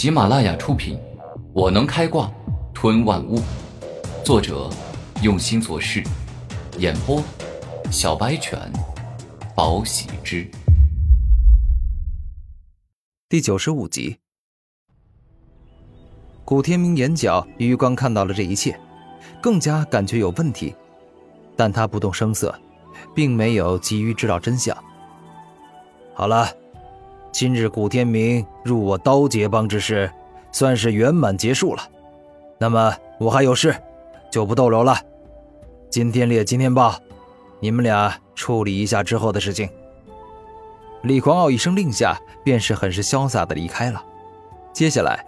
喜马拉雅出品，《我能开挂吞万物》，作者用心做事，演播小白犬，宝喜之，第九十五集。古天明眼角余光看到了这一切，更加感觉有问题，但他不动声色，并没有急于知道真相。好了。今日古天明入我刀劫帮之事，算是圆满结束了。那么我还有事，就不逗留了。今天烈、今天豹，你们俩处理一下之后的事情。李狂傲一声令下，便是很是潇洒的离开了。接下来，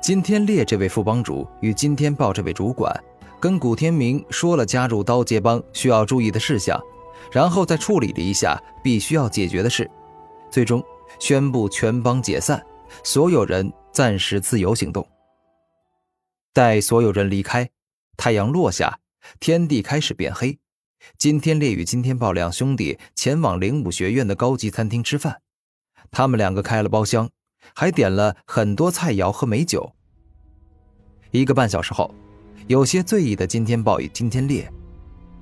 金天烈这位副帮主与金天豹这位主管，跟古天明说了加入刀劫帮需要注意的事项，然后再处理了一下必须要解决的事，最终。宣布全帮解散，所有人暂时自由行动。待所有人离开，太阳落下，天地开始变黑。金天烈与金天豹两兄弟前往灵武学院的高级餐厅吃饭，他们两个开了包厢，还点了很多菜肴和美酒。一个半小时后，有些醉意的金天豹与金天烈，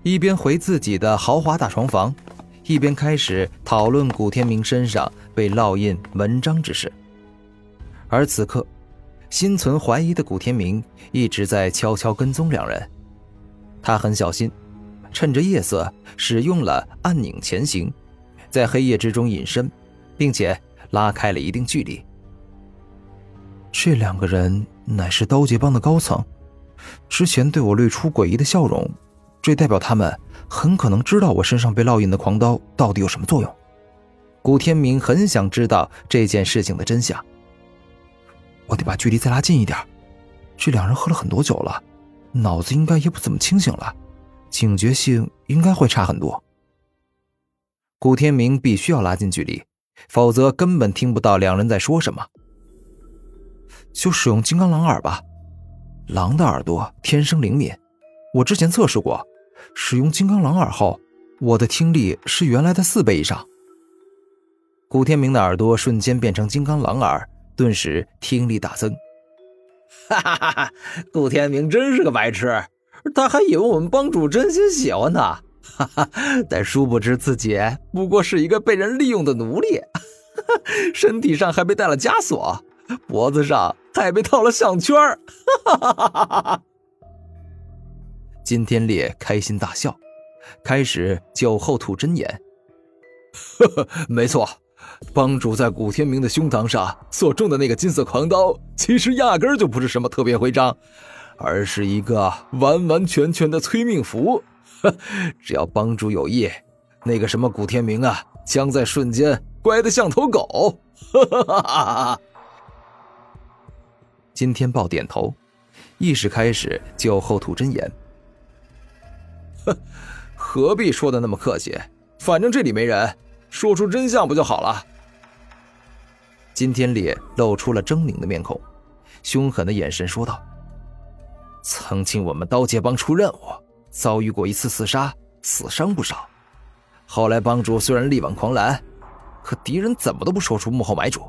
一边回自己的豪华大床房。一边开始讨论古天明身上被烙印文章之事，而此刻，心存怀疑的古天明一直在悄悄跟踪两人。他很小心，趁着夜色使用了暗影潜行，在黑夜之中隐身，并且拉开了一定距离。这两个人乃是刀杰帮的高层，之前对我露出诡异的笑容，这代表他们。很可能知道我身上被烙印的狂刀到底有什么作用。古天明很想知道这件事情的真相。我得把距离再拉近一点。这两人喝了很多酒了，脑子应该也不怎么清醒了，警觉性应该会差很多。古天明必须要拉近距离，否则根本听不到两人在说什么。就使用金刚狼耳吧，狼的耳朵天生灵敏，我之前测试过。使用金刚狼耳后，我的听力是原来的四倍以上。古天明的耳朵瞬间变成金刚狼耳，顿时听力大增。哈哈哈哈！古天明真是个白痴，他还以为我们帮主真心喜欢他，哈哈！但殊不知自己不过是一个被人利用的奴隶，哈 哈身体上还被戴了枷锁，脖子上还被套了项圈哈哈哈哈哈！金天烈开心大笑，开始酒后吐真言。呵呵，没错，帮主在古天明的胸膛上所中的那个金色狂刀，其实压根就不是什么特别徽章，而是一个完完全全的催命符。只要帮主有意，那个什么古天明啊，将在瞬间乖得像头狗。哈哈哈哈哈！金天豹点头，意识开始酒后吐真言。哼，何必说的那么客气？反正这里没人，说出真相不就好了？金天烈露出了狰狞的面孔，凶狠的眼神说道：“曾经我们刀界帮出任务，遭遇过一次刺杀，死伤不少。后来帮主虽然力挽狂澜，可敌人怎么都不说出幕后买主。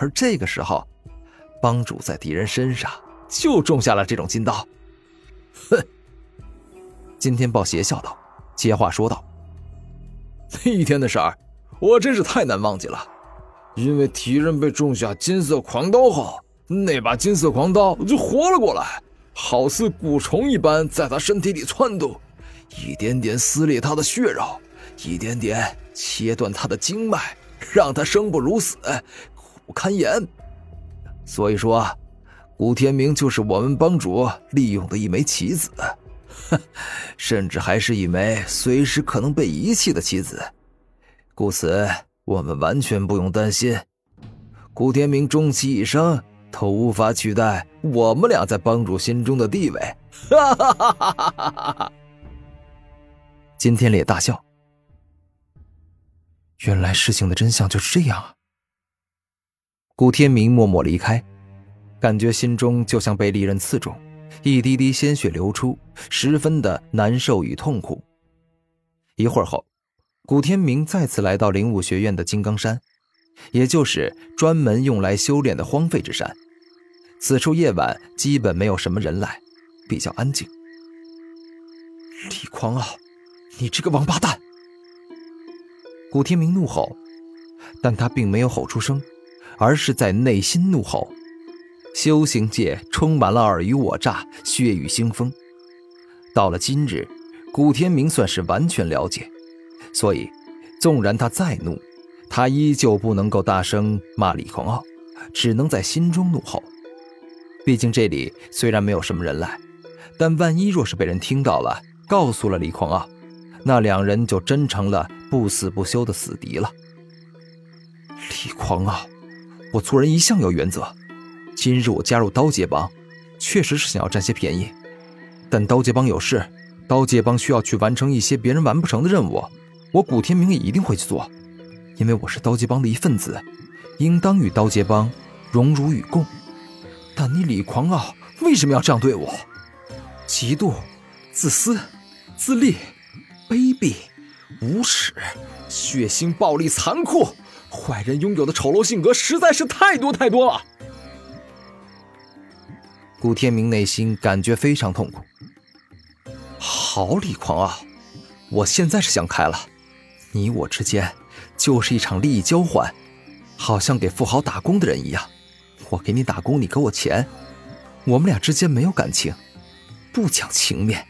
而这个时候，帮主在敌人身上就种下了这种金刀。哼！”金天豹邪笑道，接话说道：“那一天的事儿，我真是太难忘记了。因为敌人被种下金色狂刀后，那把金色狂刀就活了过来，好似蛊虫一般在他身体里窜动，一点点撕裂他的血肉，一点点切断他的经脉，让他生不如死，苦不堪言。所以说，古天明就是我们帮主利用的一枚棋子。” 甚至还是一枚随时可能被遗弃的棋子，故此我们完全不用担心，古天明终其一生都无法取代我们俩在帮主心中的地位。哈哈哈哈哈哈！金天烈大笑，原来事情的真相就是这样啊！古天明默默离开，感觉心中就像被利刃刺中。一滴滴鲜血流出，十分的难受与痛苦。一会儿后，古天明再次来到灵武学院的金刚山，也就是专门用来修炼的荒废之山。此处夜晚基本没有什么人来，比较安静。李狂傲，你这个王八蛋！古天明怒吼，但他并没有吼出声，而是在内心怒吼。修行界充满了尔虞我诈、血雨腥风，到了今日，古天明算是完全了解，所以，纵然他再怒，他依旧不能够大声骂李狂傲，只能在心中怒吼。毕竟这里虽然没有什么人来，但万一若是被人听到了，告诉了李狂傲，那两人就真成了不死不休的死敌了。李狂傲，我做人一向有原则。今日我加入刀杰帮，确实是想要占些便宜，但刀杰帮有事，刀杰帮需要去完成一些别人完不成的任务，我古天明也一定会去做，因为我是刀杰帮的一份子，应当与刀杰帮荣辱与共。但你李狂傲为什么要这样对我？嫉妒、自私、自利、卑鄙、无耻、血腥、暴力、残酷，坏人拥有的丑陋性格实在是太多太多了。古天明内心感觉非常痛苦。好，李狂傲，我现在是想开了，你我之间就是一场利益交换，好像给富豪打工的人一样，我给你打工，你给我钱，我们俩之间没有感情，不讲情面。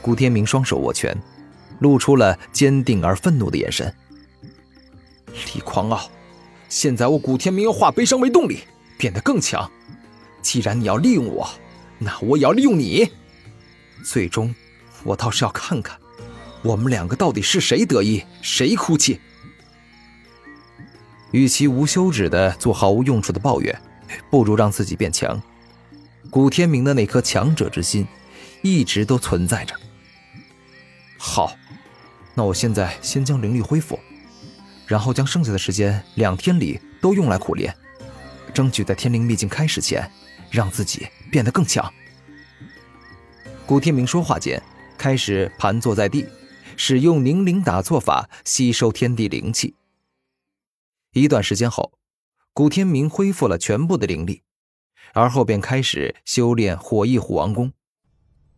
古天明双手握拳，露出了坚定而愤怒的眼神。李狂傲，现在我古天明要化悲伤为动力，变得更强。既然你要利用我，那我也要利用你。最终，我倒是要看看，我们两个到底是谁得意，谁哭泣。与其无休止的做毫无用处的抱怨，不如让自己变强。古天明的那颗强者之心，一直都存在着。好，那我现在先将灵力恢复，然后将剩下的时间两天里都用来苦练，争取在天灵秘境开始前。让自己变得更强。古天明说话间，开始盘坐在地，使用凝灵打坐法吸收天地灵气。一段时间后，古天明恢复了全部的灵力，而后便开始修炼火翼虎王功。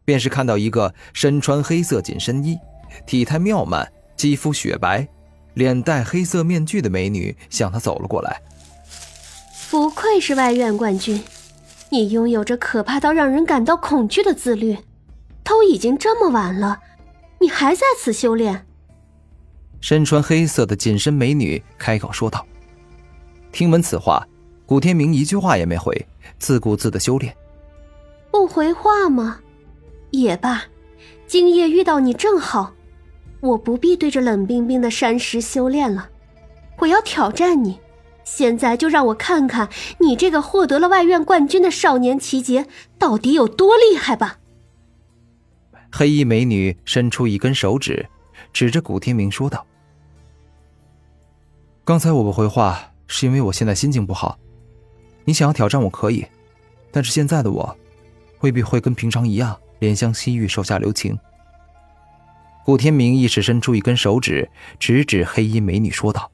便是看到一个身穿黑色紧身衣、体态妙曼、肌肤雪白、脸戴黑色面具的美女向他走了过来。不愧是外院冠军。你拥有着可怕到让人感到恐惧的自律，都已经这么晚了，你还在此修炼？身穿黑色的紧身美女开口说道。听闻此话，古天明一句话也没回，自顾自的修炼。不回话吗？也罢，今夜遇到你正好，我不必对着冷冰冰的山石修炼了，我要挑战你。现在就让我看看你这个获得了外院冠军的少年奇杰到底有多厉害吧！黑衣美女伸出一根手指，指着古天明说道：“刚才我不回话，是因为我现在心情不好。你想要挑战我可以，但是现在的我，未必会跟平常一样怜香惜玉、手下留情。”古天明亦是伸出一根手指，直指黑衣美女说道。